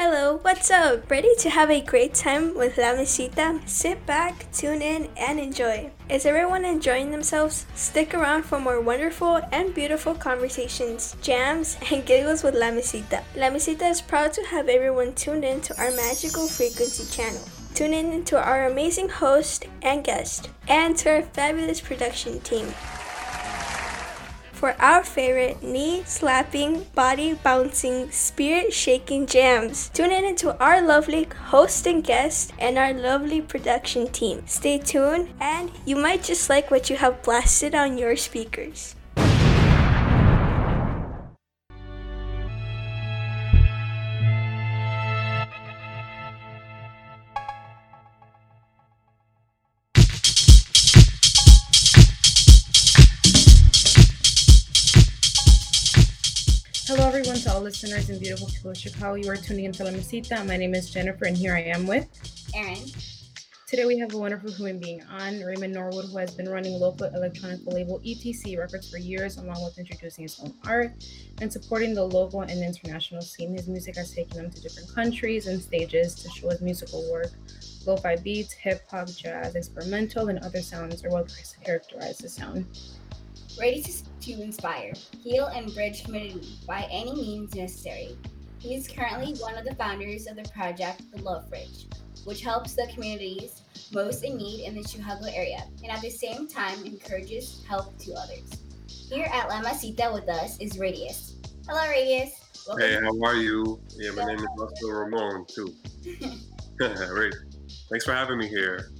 Hello, what's up? Ready to have a great time with La Mesita? Sit back, tune in, and enjoy. Is everyone enjoying themselves? Stick around for more wonderful and beautiful conversations, jams, and giggles with La Mesita. La Mesita is proud to have everyone tuned in to our magical frequency channel. Tune in to our amazing host and guest, and to our fabulous production team for our favorite knee slapping, body bouncing, spirit shaking jams. Tune in into our lovely host and guest and our lovely production team. Stay tuned, and you might just like what you have blasted on your speakers. All listeners in beautiful Chicago. You are tuning into La Mesita. My name is Jennifer, and here I am with Aaron. Today, we have a wonderful human being on, Raymond Norwood, who has been running local electronic label ETC Records for years, along with introducing his own art and supporting the local and international scene. His music has taken him to different countries and stages to show his musical work. Lo-fi beats, hip hop, jazz, experimental, and other sounds are what characterize the sound. Ready to, to inspire, heal, and bridge community by any means necessary. He is currently one of the founders of the project The Love Fridge, which helps the communities most in need in the Chicago area, and at the same time encourages help to others. Here at La Mesita with us is Radius. Hello, Radius. Welcome. Hey, how are you? Yeah, my name is Russell Ramon too. Great. Thanks for having me here.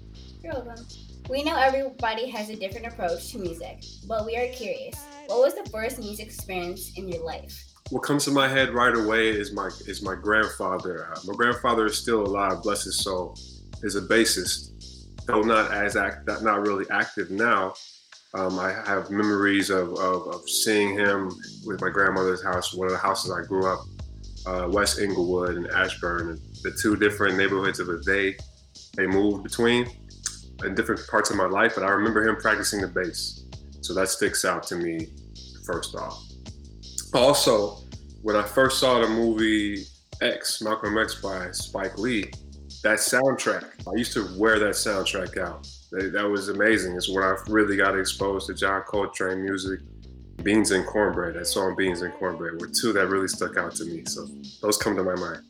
You're welcome. We know everybody has a different approach to music, but we are curious. What was the first music experience in your life? What comes to my head right away is my is my grandfather. Uh, my grandfather is still alive, bless his soul. Is a bassist, though not as act, not really active now. Um, I have memories of, of, of, seeing him with my grandmother's house, one of the houses I grew up, uh, West Englewood and Ashburn, and the two different neighborhoods of the day they moved between in different parts of my life, but I remember him practicing the bass. So that sticks out to me first off. Also, when I first saw the movie X, Malcolm X by Spike Lee, that soundtrack, I used to wear that soundtrack out. That, was amazing. It's when I really got exposed to John Coltrane music. Beans and Cornbread, that song Beans and Cornbread were two that really stuck out to me. So those come to my mind.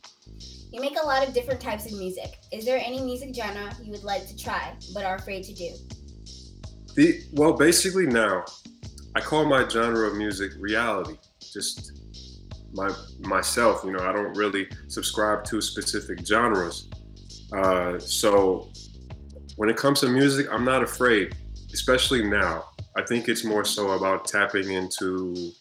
You make a lot of different types of music. Is there any music genre you would like to try but are afraid to do? The well, basically now, I call my genre of music reality. Just my myself, you know, I don't really subscribe to specific genres. Uh, so when it comes to music, I'm not afraid, especially now. I think it's more so about tapping into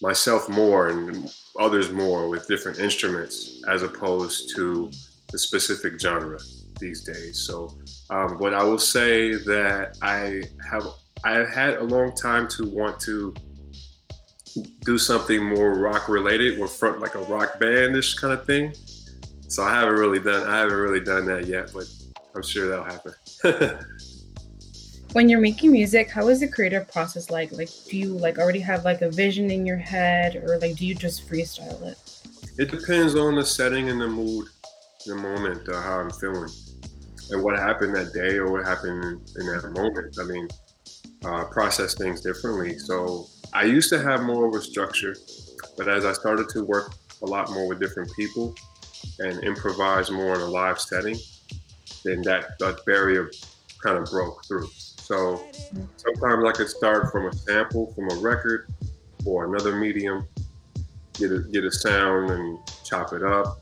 myself more and others more with different instruments as opposed to the specific genre these days. So, um, but I will say that I have I have had a long time to want to do something more rock related or front like a rock bandish kind of thing. So I haven't really done I haven't really done that yet, but I'm sure that'll happen. when you're making music how is the creative process like? Like do you like already have like a vision in your head or like do you just freestyle it? It depends on the setting and the mood the moment uh, how i'm feeling and what happened that day or what happened in, that moment. I mean uh, process things differently. So i used to have more of a structure but as i started to work a lot more with different people and improvise more in a live setting then that, that barrier kind of broke through so sometimes I could start from a sample from a record or another medium, get a, get a sound and chop it up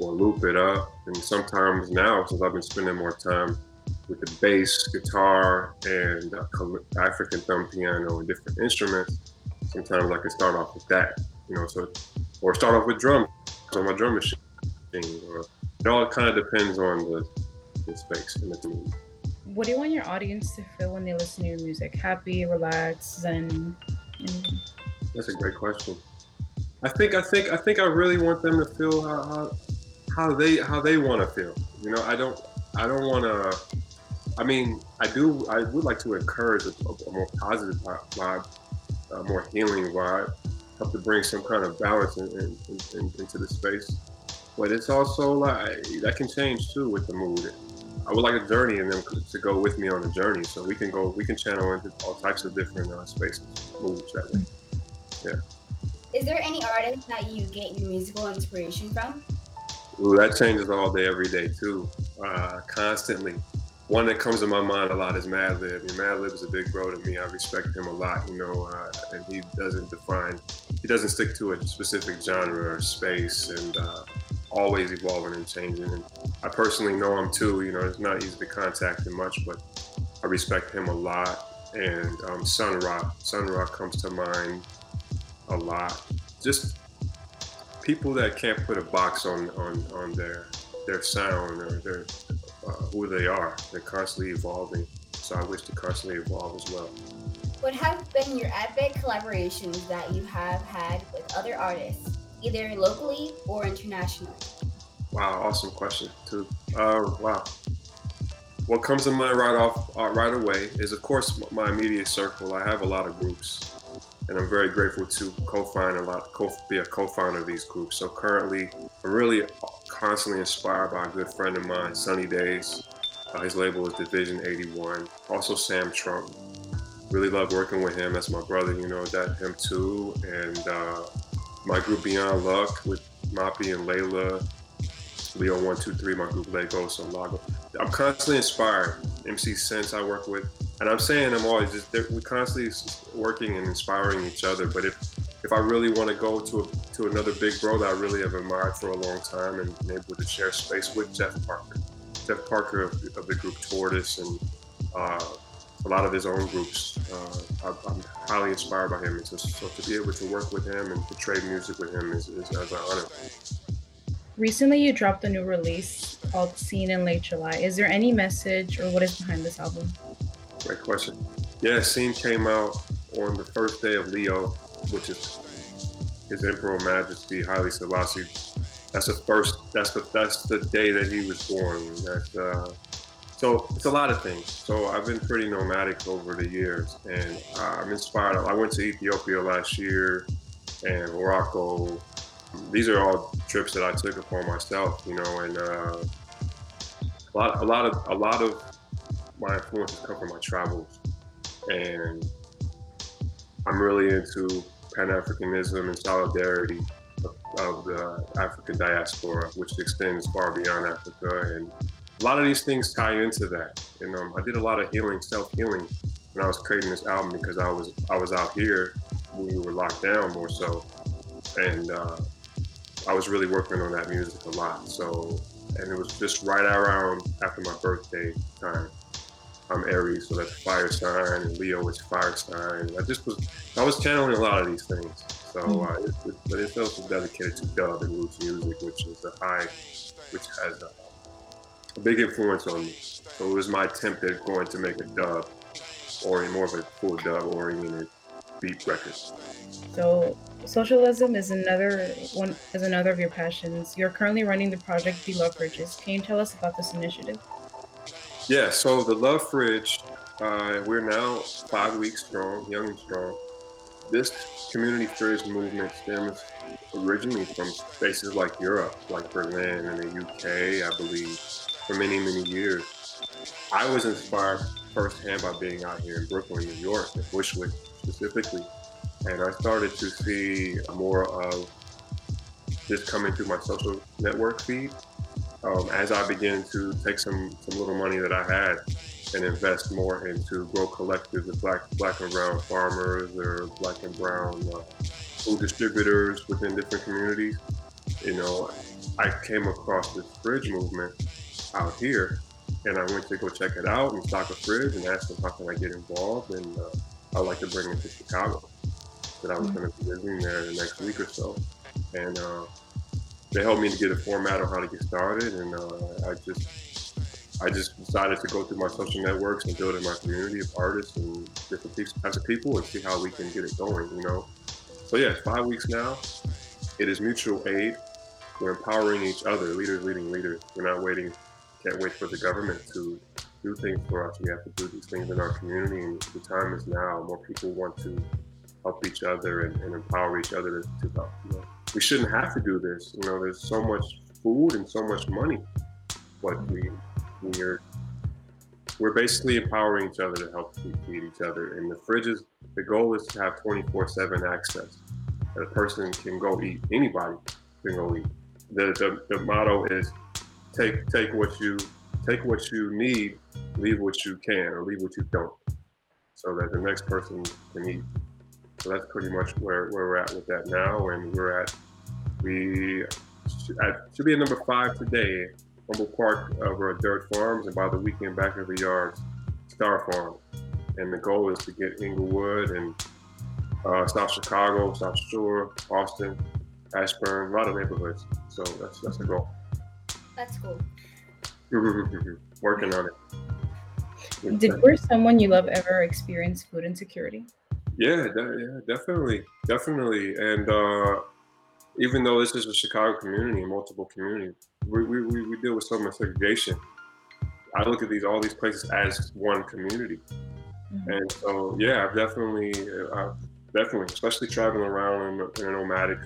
or loop it up. And sometimes now, since I've been spending more time with the bass, guitar, and African thumb piano and different instruments, sometimes I can start off with that, you know, so or start off with drums on my drum machine. Or, it all kind of depends on the, the space and the tune what do you want your audience to feel when they listen to your music? Happy, relaxed, zen? That's a great question. I think I think I think I really want them to feel how how, how they how they want to feel. You know, I don't I don't want to. I mean, I do. I would like to encourage a, a more positive vibe, a more healing vibe, help to bring some kind of balance in, in, in, into the space. but it's also like that can change too with the mood. I would like a journey and them to go with me on the journey, so we can go, we can channel into all types of different uh, spaces, moods that way. Yeah. Is there any artist that you get your musical inspiration from? Ooh, that changes all day, every day too. Uh, constantly. One that comes to my mind a lot is Madlib. And Madlib is a big bro to me. I respect him a lot, you know, uh, and he doesn't define, he doesn't stick to a specific genre or space, and uh, always evolving and changing. And I personally know him too. You know, it's not easy to contact him much, but I respect him a lot. And um, Sun Ra, Sun Ra comes to mind a lot. Just people that can't put a box on on, on their their sound or their uh, who they are. They're constantly evolving. So I wish to constantly evolve as well. What have been your epic collaborations that you have had with other artists, either locally or internationally? Wow, awesome question too. Uh, wow. What comes to mind right off uh, right away is, of course, my immediate circle. I have a lot of groups, and I'm very grateful to co-found a lot, co- be a co-founder of these groups. So currently, I'm really constantly inspired by a good friend of mine, Sunny Days. Uh, his label is Division 81. Also, Sam Trump. Really love working with him. That's my brother, you know, that him too. And uh, my group Beyond Luck with Moppy and Layla. Leo 123, my group Lego, so Lago. I'm constantly inspired. MC Sense I work with. And I'm saying I'm always just, we're constantly working and inspiring each other. But if if I really want to go to a, to another big bro that I really have admired for a long time and been able to share space with Jeff Parker, Jeff Parker of, of the group Tortoise and uh, a lot of his own groups. Uh, I, am highly inspired by him, and so, so, to be able to work with him and to trade music with him is, is, is an honor. Recently, you dropped a new release called "Seen in Late July." Is there any message or what is behind this album? Great question. Yeah, "Scene" came out on the first day of Leo which is His Emperor Majesty Haile Selassie. That's the first. That's the that's the day that he was born. That's uh, so it's a lot of things. So I've been pretty nomadic over the years, and uh, I'm inspired. I went to Ethiopia last year and Morocco. These are all trips that I took upon myself, you know, and uh, a lot, a lot of, a lot of my influences come from my travels, and I'm really into Pan Africanism and solidarity of, of, the African diaspora, which extends far beyond Africa. And a lot of these things tie into that. And um, I did a lot of healing, self healing, when I was creating this album because I was I was out here when we were locked down more so, and uh, I was really working on that music a lot. So, and it was just right around after my birthday time. I'm Aries, so that's fire sign, and Leo is fire sign. I just was, I was channeling a lot of these things. So, mm. uh, it, it, but it's also dedicated to dub and roots music, which is a high, which has a, a, big influence on me. So it was my attempt at going to make a dub, or more of a full dub oriented beat record. So socialism is another one is another of your passions. You're currently running the project The Love Fridges. Can you tell us about this initiative? Yeah, so the Love Fridge, uh, we're now five weeks strong, young and strong. This community fridge movement stems originally from places like Europe, like Berlin and the UK, I believe, for many, many years. I was inspired firsthand by being out here in Brooklyn, New York, at Bushwick specifically. And I started to see more of this coming through my social network feed um, as I began to take some some little money that I had and invest more into grow collectives of black black and brown farmers or black and brown uh, food distributors within different communities. You know, I came across this fridge movement out here, and I went to go check it out and stock a fridge and asked them how can I get involved, and uh, I'd like to bring it to Chicago. That I was going to be visiting there the next week or so, and uh, they helped me to get a format on how to get started, and uh, I just I just decided to go through my social networks and build in my community of artists and different types of people and see how we can get it going. You know, so yeah, five weeks now. It is mutual aid. We're empowering each other, leaders leading leaders. We're not waiting. Can't wait for the government to do things for us. We have to do these things in our community, and the time is now. More people want to help each other and, and empower each other to, to help. You know? we shouldn't have to do this. You know, there's so much food and so much money. But we we're we're basically empowering each other to help feed each other. And the fridges, the goal is to have 24/7 access. A person can go eat. Anybody can go eat. The, the the motto is take take what you take what you need, leave what you can, or leave what you don't, so that the next person can eat. So that's pretty much where, where we're at with that now, and we're at we should, at, should be at number five today. Humboldt Park over at Dirt Farms, and by the weekend back of the yards, Star Farm. And the goal is to get Englewood and uh, South Chicago, South Shore, Austin, Ashburn, a lot of neighborhoods. So that's that's the goal. That's cool. Working on it. Did you or someone you love ever experience food insecurity? Yeah, de- yeah, definitely, definitely. And uh, even though this is a Chicago community, a multiple community, we, we, we deal with so much segregation. I look at these all these places as one community, mm-hmm. and so yeah, I've definitely, uh, definitely, especially traveling around in, in a nomadic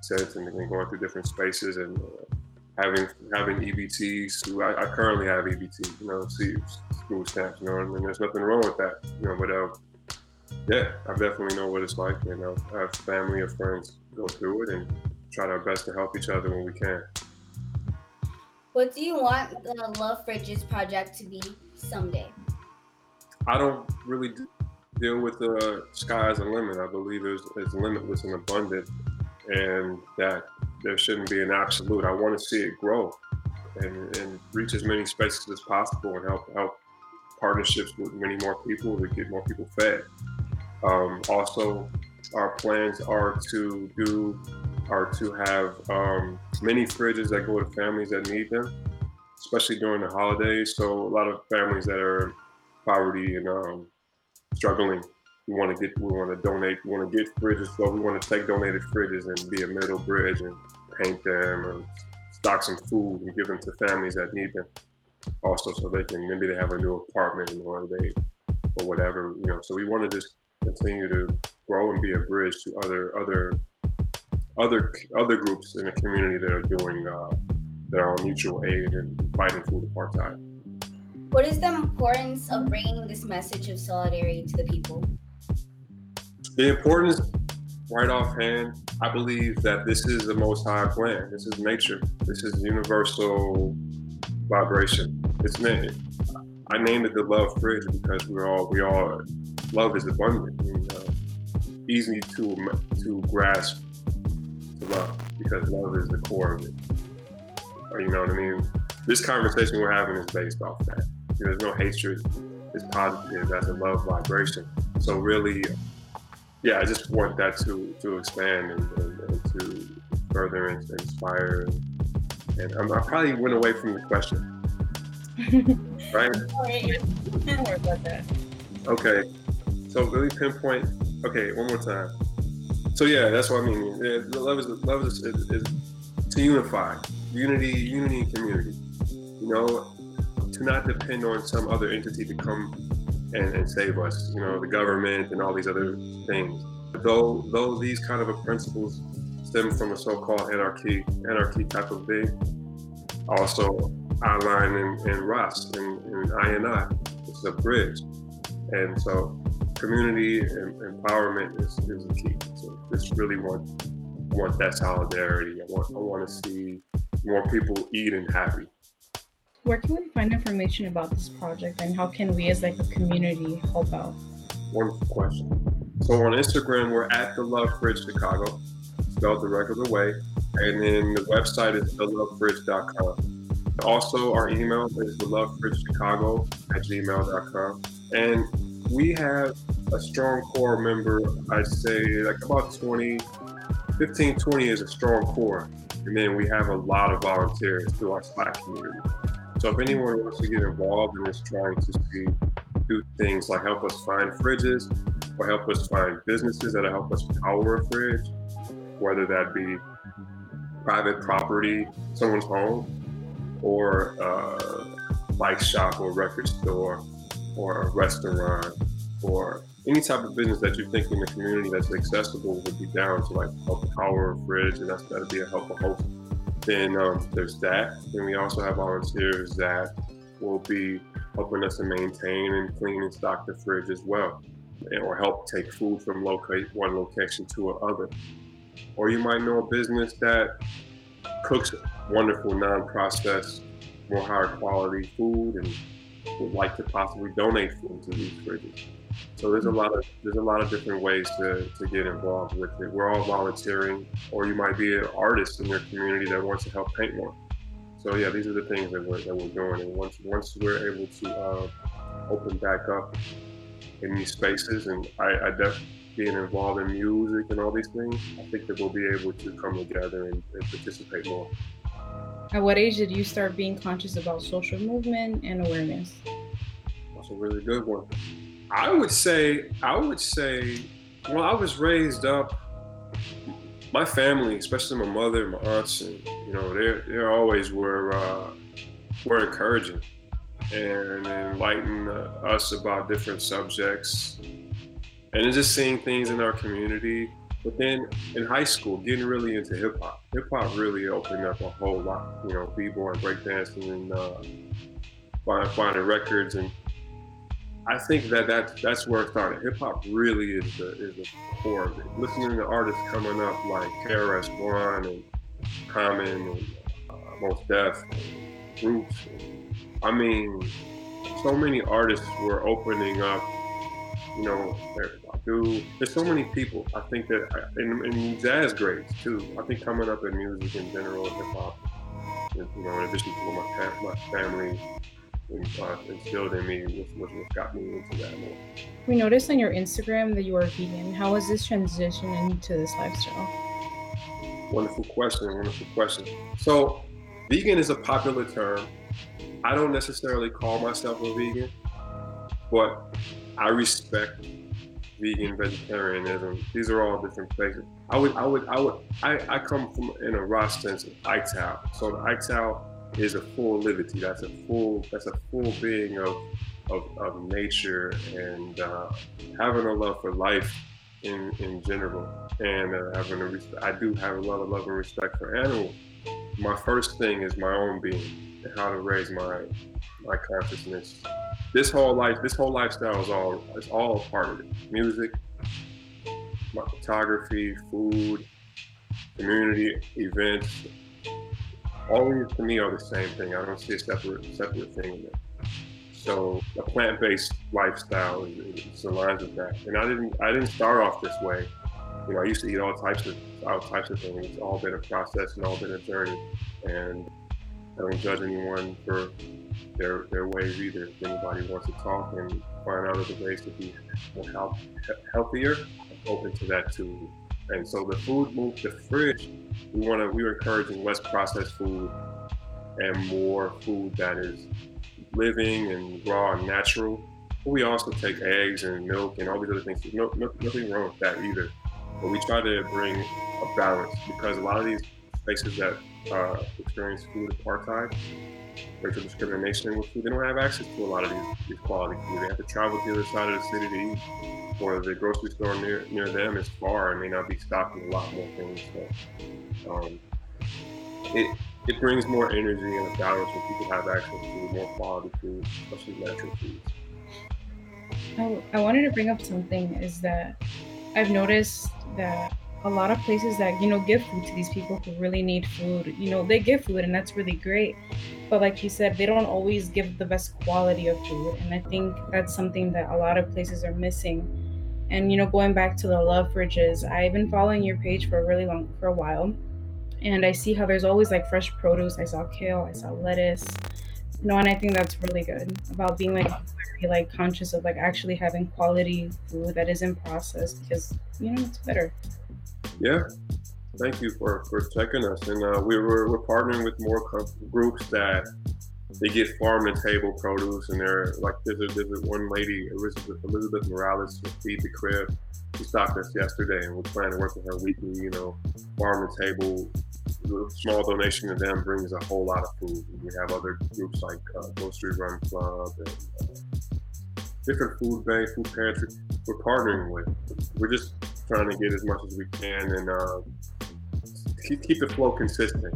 sense and, and, going through different spaces and uh, having having EBTs. I, I, currently have EBT, you know, see school stamps, you know, and there's nothing wrong with that, you know, but uh, yeah, I definitely know what it's like, you know, I have family or friends go through it and try our best to help each other when we can. What do you want the Love Fridges project to be someday? I don't really deal with the sky as a limit. I believe there's, it's limitless and abundant, and that there shouldn't be an absolute. I want to see it grow and, and reach as many spaces as possible and help help partnerships with many more people to get more people fed. Um, also, our plans are to do are to have um, many fridges that go to families that need them, especially during the holidays. So a lot of families that are poverty and um, struggling, we want to get, we want to donate, we want to get fridges. So we want to take donated fridges and be a middle bridge and paint them or stock some food and give them to families that need them. Also, so they can maybe they have a new apartment or they or whatever you know. So we want to just continue to grow and be a bridge to other other other other groups in the community that are doing uh, that are on mutual aid and fighting food apartheid. What is the importance of bringing this message of solidarity to the people? The importance, right offhand, I believe that this is the Most High plan. This is nature. This is universal vibration. It's meant. I named it the love fridge because we're all we all love is abundant. Easy to to grasp to love because love is the core of it. You know what I mean? This conversation we're having is based off that. There's no hatred. It's positive. That's a love vibration. So really, yeah, I just want that to to expand and, and, and to further and inspire. And, um, I probably went away from the question. right? Okay. So really pinpoint. Okay, one more time. So yeah, that's what I mean. Yeah, love is love is, is, is to unify, unity, unity and community. You know, to not depend on some other entity to come and, and save us. You know, the government and all these other things. Though though these kind of principles stem from a so-called anarchy anarchy type of thing, also outline in, in Ras and, and I and I. It's a bridge. And so community and empowerment is, is the key. So just really want want that solidarity. I want I want to see more people eat and happy. Where can we find information about this project and how can we as like a community help out? Wonderful question. So on Instagram we're at the Love Fridge Chicago, spelled the regular way. And then the website is thelovefridge.com. Also our email is thelovefridgechicago at gmail.com. And we have a strong core member. I'd say like about 20, 15, 20 is a strong core. And then we have a lot of volunteers through our Slack community. So if anyone wants to get involved and is trying to see, do things like help us find fridges or help us find businesses that help us power a fridge, whether that be private property, someone's home, or a bike shop or record store or a restaurant or any type of business that you think in the community that's accessible would be down to like help power a fridge and that's got to be a helpful host then um, there's that. Then we also have volunteers that will be helping us to maintain and clean and stock the fridge as well, or help take food from one location to another. Or you might know a business that cooks wonderful non-processed, more higher quality food and would like to possibly donate food to these fridges. So there's a lot of there's a lot of different ways to, to get involved with it. We're all volunteering, or you might be an artist in your community that wants to help paint more. So yeah, these are the things that we're, that we're doing. And once once we're able to uh, open back up in these spaces, and I, I definitely being involved in music and all these things, I think that we'll be able to come together and, and participate more. At what age did you start being conscious about social movement and awareness? That's a really good one. I would say, I would say, well, I was raised up. My family, especially my mother, and my aunts, and you know, they they always were uh, were encouraging and enlightening uh, us about different subjects, and just seeing things in our community. But then in high school, getting really into hip hop. Hip hop really opened up a whole lot. You know, b-boy, breakdancing, and uh, finding records and I think that, that that's where it started. Hip hop really is the is the core of it. Listening to artists coming up like KRS One and Common and uh, Mos Def, Roots. I mean, so many artists were opening up. You know, Badu. There's so many people. I think that, and, and jazz greats too. I think coming up in music in general, hip hop. You know, in addition to my my family me what got me into that more. We noticed on your Instagram that you are vegan. How was this transition into this lifestyle? Wonderful question. Wonderful question. So, vegan is a popular term. I don't necessarily call myself a vegan, but I respect vegan, vegetarianism. These are all different places. I would, I would, I would, I, I come from in a raw sense of ITAL. So the ITAL is a full liberty. That's a full that's a full being of of, of nature and uh, having a love for life in in general, and uh, having a respect. I do have a lot of love and respect for animals. My first thing is my own being and how to raise my my consciousness. This whole life, this whole lifestyle is all is all part of it. Music, my photography, food, community events, all these to me are the same thing. I don't see a separate separate thing in there. So a plant-based lifestyle is, is aligns with that. And I didn't I didn't start off this way. You know, I used to eat all types of all types of things. It's all been a process and all been a journey. And I don't judge anyone for their their ways either. If anybody wants to talk and find out other ways to be more health, healthier, I'm open to that too. And so the food moved the fridge. We want to. We were encouraging less processed food and more food that is living and raw and natural. But we also take eggs and milk and all these other things. No, no, nothing wrong with that either. But we try to bring a balance because a lot of these places that uh, experience food apartheid, racial discrimination with food, they don't have access to a lot of these, these quality food. They have to travel to the other side of the city to eat or the grocery store near near them is far and may not be stocking a lot more things. So um, it it brings more energy and balance when people have access to more quality food, especially natural foods. I, I wanted to bring up something is that I've noticed that a lot of places that you know give food to these people who really need food you know they give food and that's really great but like you said they don't always give the best quality of food and i think that's something that a lot of places are missing and you know, going back to the love fridges, I've been following your page for a really long for a while. And I see how there's always like fresh produce. I saw kale, I saw lettuce. You know, and I think that's really good about being like very like conscious of like actually having quality food that isn't processed because you know it's better. Yeah, thank you for for checking us and uh, we were we're partnering with more groups that they get farm and table produce, and they're like there's there's one lady Elizabeth Elizabeth Morales with Feed the Crib. She stopped us yesterday, and we're planning to work with her weekly. You know, farm and table. Small donation to them brings a whole lot of food. We have other groups like uh, Grocery Run Club and uh, different food bank, food pantry. We're partnering with. We're just trying to get as much as we can and uh, keep keep the flow consistent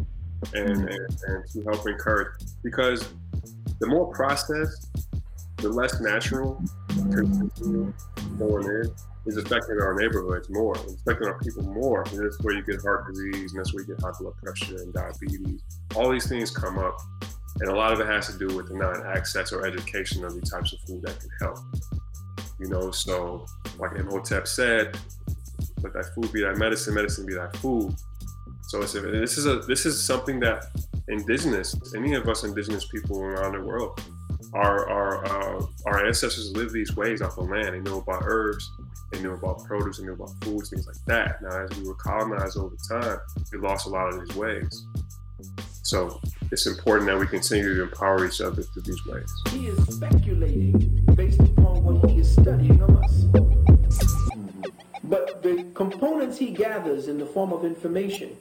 and, mm-hmm. and, and to help encourage because the more processed, the less natural going in is affecting our neighborhoods more, it's affecting our people more. And that's where you get heart disease, and that's where you get high blood pressure and diabetes. All these things come up, and a lot of it has to do with the non-access or education of the types of food that can help. You know, so like Imhotep said, let that food be that medicine, medicine be that food. So it's this is a this is something that indigenous, any of us indigenous people around the world, our our uh, our ancestors lived these ways off the land. They knew about herbs, they knew about produce, they knew about foods, things like that. Now, as we were colonized over time, we lost a lot of these ways. So it's important that we continue to empower each other through these ways. He is speculating based upon what he is studying of us. But the components he gathers in the form of information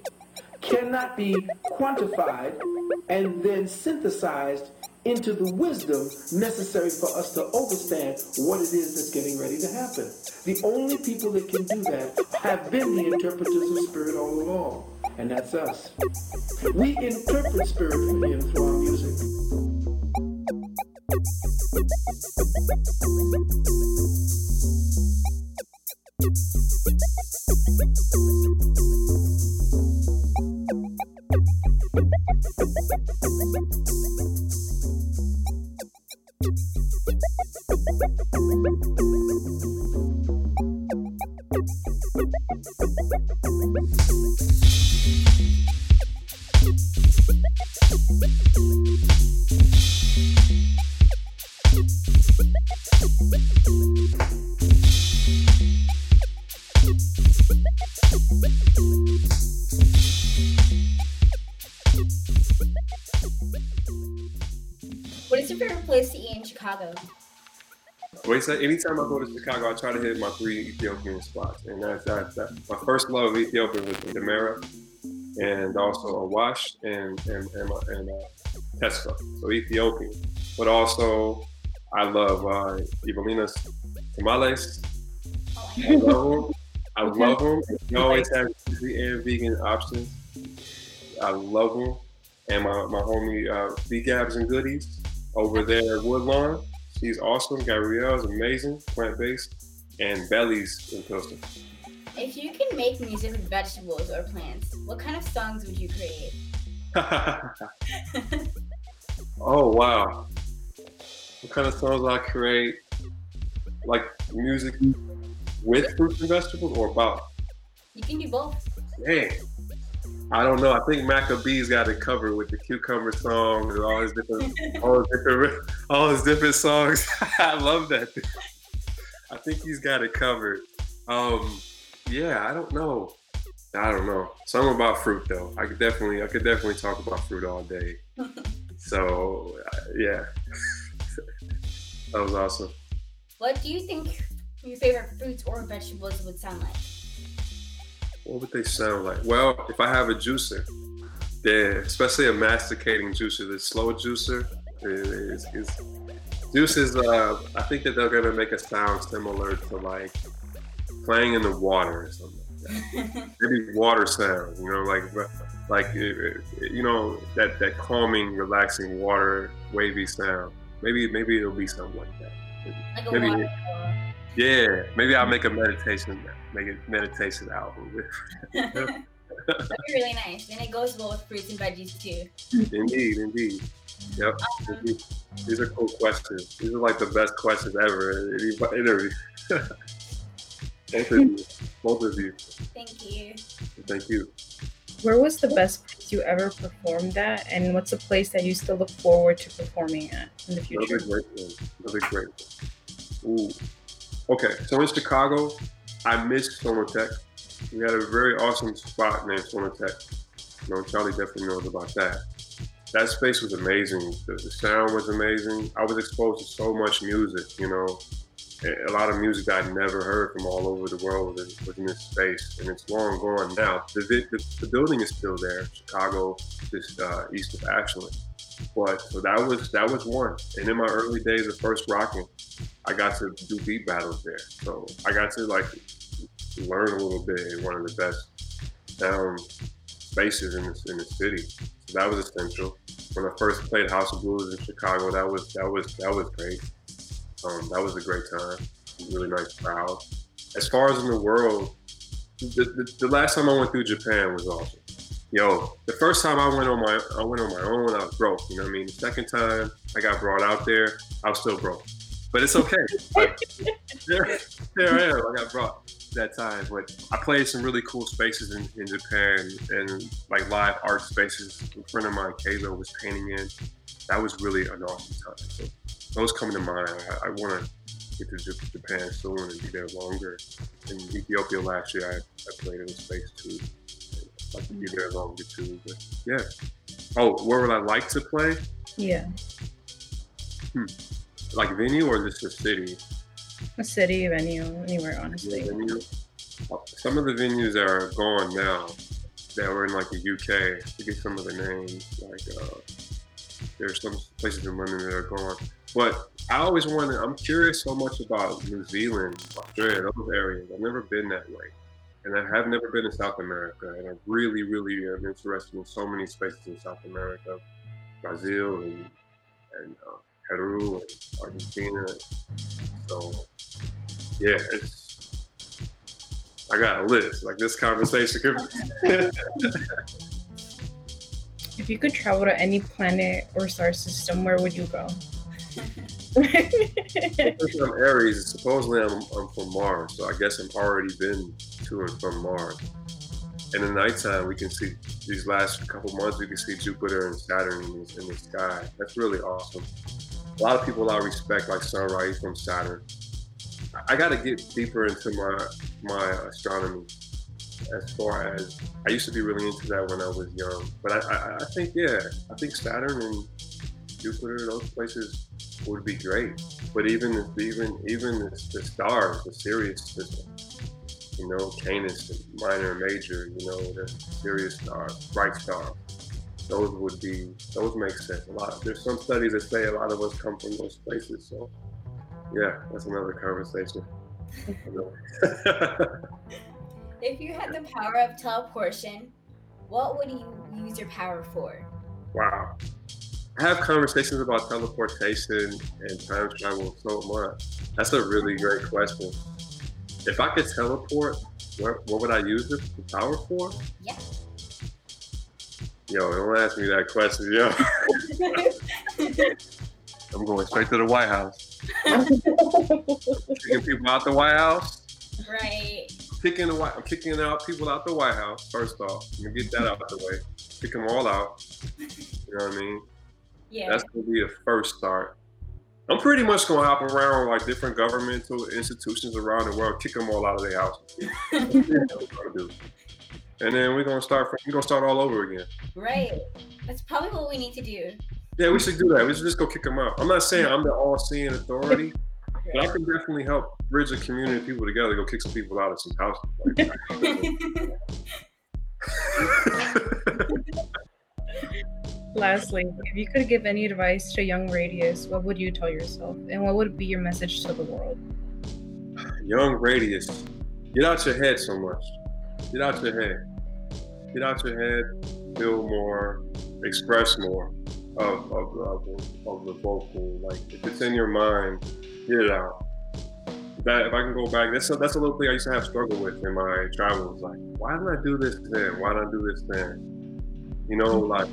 cannot be quantified and then synthesized into the wisdom necessary for us to understand what it is that's getting ready to happen. The only people that can do that have been the interpreters of spirit all along, and that's us. We interpret spirit for him through our music. Anytime I go to Chicago, I try to hit my three Ethiopian spots, and that's that. that. My first love of Ethiopia was Demera, and also Awash and and and, and uh, so Ethiopian. But also, I love uh, Evelina's tamales. I love them. I love them. They always have and vegan options. I love them. And my, my homie uh, B Gabs and Goodies over there at Woodlawn. She's awesome. Gabrielle is amazing, plant based, and Belly's in Pilsen. If you can make music with vegetables or plants, what kind of songs would you create? oh wow! What kind of songs I create? Like music with fruits and vegetables, or about? You can do both. Dang. I don't know. I think Maccabee's got it covered with the cucumber song and all his different, all his different, all his different songs. I love that. I think he's got it covered. Um, yeah, I don't know. I don't know. Something about fruit though. I could definitely, I could definitely talk about fruit all day. so uh, yeah, that was awesome. What do you think your favorite fruits or vegetables would sound like? What would they sound like? Well, if I have a juicer, yeah, especially a masticating juicer, the slow juicer is, is juices. Uh, I think that they're gonna make a sound similar to like playing in the water or something. Like Maybe water sounds, you know, like like you know that that calming, relaxing water wavy sound. Maybe maybe it'll be something like that. Maybe, like maybe yeah, maybe I'll make a meditation, make a meditation album. That'd be really nice, and it goes well with fruits and veggies too. Indeed, indeed. Yep. Um, These are cool questions. These are like the best questions ever in any interview. Both of you. Both of you. Thank you. Thank you. Where was the best place you ever performed at, and what's a place that you still look forward to performing at in the future? Another great one. Another great one. Ooh. Okay, so in Chicago, I missed Sonotheque. We had a very awesome spot named Sonotheque. You know, Charlie definitely knows about that. That space was amazing. The, the sound was amazing. I was exposed to so much music, you know, a lot of music that I never heard from all over the world was in this space, and it's long gone now. The, the, the building is still there, Chicago, just uh, east of Ashland. But so that was that was one. And in my early days of first rocking, I got to do beat battles there. So I got to like learn a little bit in one of the best sound spaces in the, in the city. So that was essential. When I first played House of Blues in Chicago, that was that was that was great. Um, that was a great time. Really nice crowd. As far as in the world, the, the, the last time I went through Japan was awesome. Yo, the first time I went on my I went on my own, I was broke. You know what I mean? The second time I got brought out there, I was still broke. But it's okay. Like, there, there I am. I got brought that time. But I played some really cool spaces in, in Japan and like live art spaces. A friend of mine, Kayla, was painting in. That was really an awesome time. So those come to mind. I, I want to get to Japan soon and be there longer. In Ethiopia last year, I, I played in a space too. Like to be there longer too. But yeah. Oh, where would I like to play? Yeah. Hmm. Like venue or just a city? A city, venue, anywhere, honestly. Yeah, venue. Some of the venues that are gone now that were in like the UK, to get some of the names, like uh, there's some places in London that are gone. But I always wanted, I'm curious so much about New Zealand, Australia, those areas. I've never been that way. And I have never been in South America. And I really, really am interested in so many spaces in South America, Brazil and, and uh, Peru and Argentina. So, yeah, it's, I got a list. Like this conversation could. if you could travel to any planet or star system, where would you go? I'm Aries. Supposedly, I'm, I'm from Mars, so I guess I've already been to and from Mars. In the nighttime, we can see these last couple months. We can see Jupiter and Saturn in the, in the sky. That's really awesome. A lot of people I respect, like Sun Ra from Saturn. I got to get deeper into my my astronomy. As far as I used to be really into that when I was young, but I, I, I think yeah, I think Saturn and Jupiter, those places would be great. But even even even the, the stars, the Sirius system, you know, Canis, minor major, you know, the Sirius star, bright star, those would be those make sense a lot. There's some studies that say a lot of us come from those places. So yeah, that's another conversation. if you had the power of teleportation, what would you use your power for? Wow. I have conversations about teleportation and time travel so much. That's a really great question. If I could teleport, what, what would I use this power for? Yeah. Yo, don't ask me that question, yo. I'm going straight to the White House. kicking people out the White House. Right. Kicking the White, I'm kicking out people out the White House. First off, I'm gonna get that out of the way. Kick them all out. You know what I mean? Yeah. That's gonna be the first start. I'm pretty much gonna hop around like different governmental institutions around the world, kick them all out of their houses. and then we're gonna start. From, we're gonna start all over again. Right. That's probably what we need to do. Yeah, we should do that. We should just go kick them out. I'm not saying I'm the all-seeing authority, but I can definitely help bridge a community of people together. Go kick some people out of some houses. Lastly, if you could give any advice to young Radius, what would you tell yourself, and what would be your message to the world? Young Radius, get out your head so much. Get out your head. Get out your head. Feel more. Express more of of, of, of the vocal. Like if it's in your mind, get it out. That if I can go back, that's a, that's a little thing I used to have struggle with in my travels. Like, why didn't I do this then? Why didn't I do this then? You know, like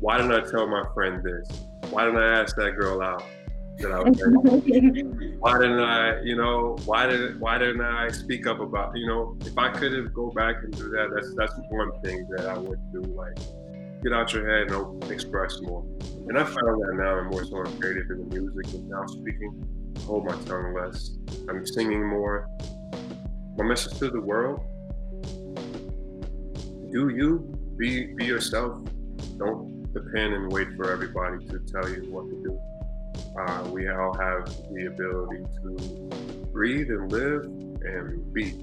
why didn't I tell my friend this? Why didn't I ask that girl out that I was Why didn't I, you know, why did why didn't I speak up about, you know, if I could have go back and do that, that's that's one thing that I would do. Like get out your head and express more. And I found that now I'm more so creative in the music and now speaking. Hold my tongue less. I'm singing more. My message to the world: Do you be be yourself. Don't depend and wait for everybody to tell you what to do. Uh, we all have the ability to breathe and live and be.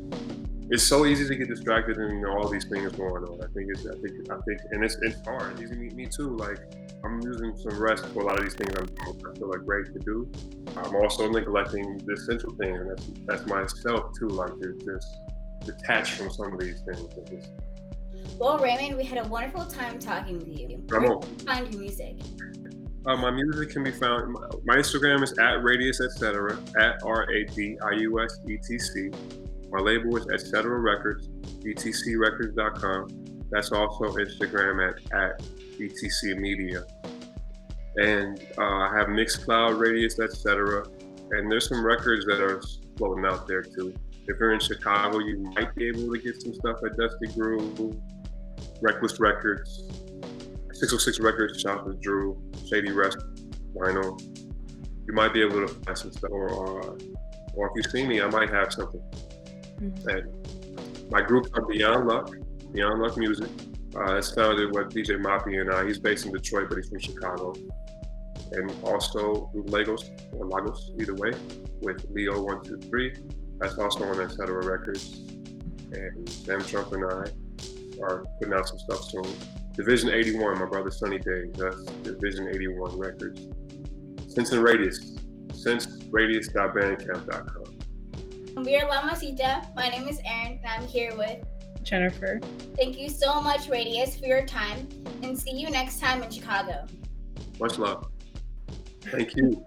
It's so easy to get distracted and you know, all these things going on. I think it's, I think, I think, and it's, it's hard. It's easy me too. Like I'm using some rest for a lot of these things. I'm, I feel like great to do. I'm also neglecting the essential things, and that's that's myself too. Like to just detach from some of these things Well, Raymond, we had a wonderful time talking with you. Ramon. Find your music. Uh, my music can be found. My, my Instagram is at radius etc. At r a d i u s e t c. My label is etc. Records, etcrecords.com. That's also Instagram at at etc media. And uh, I have Mixcloud, Radius, etc. And there's some records that are floating out there too. If you're in Chicago, you might be able to get some stuff at Dusty Groove, Reckless Records, 606 Records, Shop with Drew, Shady Rest, Vinyl. You might be able to find some stuff, or uh, or if you see me, I might have something. Mm-hmm. And my group are Beyond Luck, Beyond Luck Music. Uh, it's founded with DJ Moppy and I. He's based in Detroit, but he's from Chicago. And also with Lagos or Lagos, either way, with Leo One Two Three. That's also on Etc. Records. And Sam Trump and I are putting out some stuff soon. Division 81, my brother Sunny Day. That's Division 81 Records. Sense and Radius. SenseRadius.bandcamp.com. We are La Mesita. My name is Aaron, and I'm here with Jennifer. Thank you so much, Radius, for your time, and see you next time in Chicago. Much love. Thank you.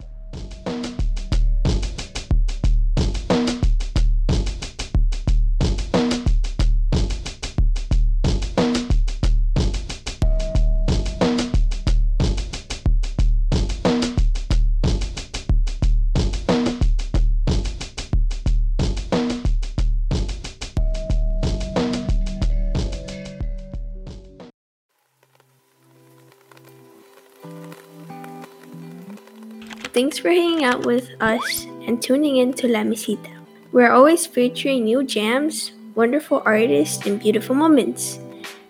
Thanks for hanging out with us and tuning in to La Mesita. We're always featuring new jams, wonderful artists, and beautiful moments.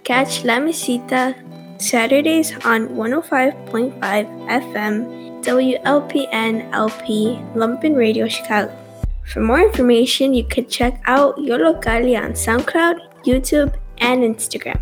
Catch La Mesita Saturdays on 105.5 FM WLPN LP Lumpen Radio Chicago. For more information, you can check out Yo Localia on SoundCloud, YouTube, and Instagram.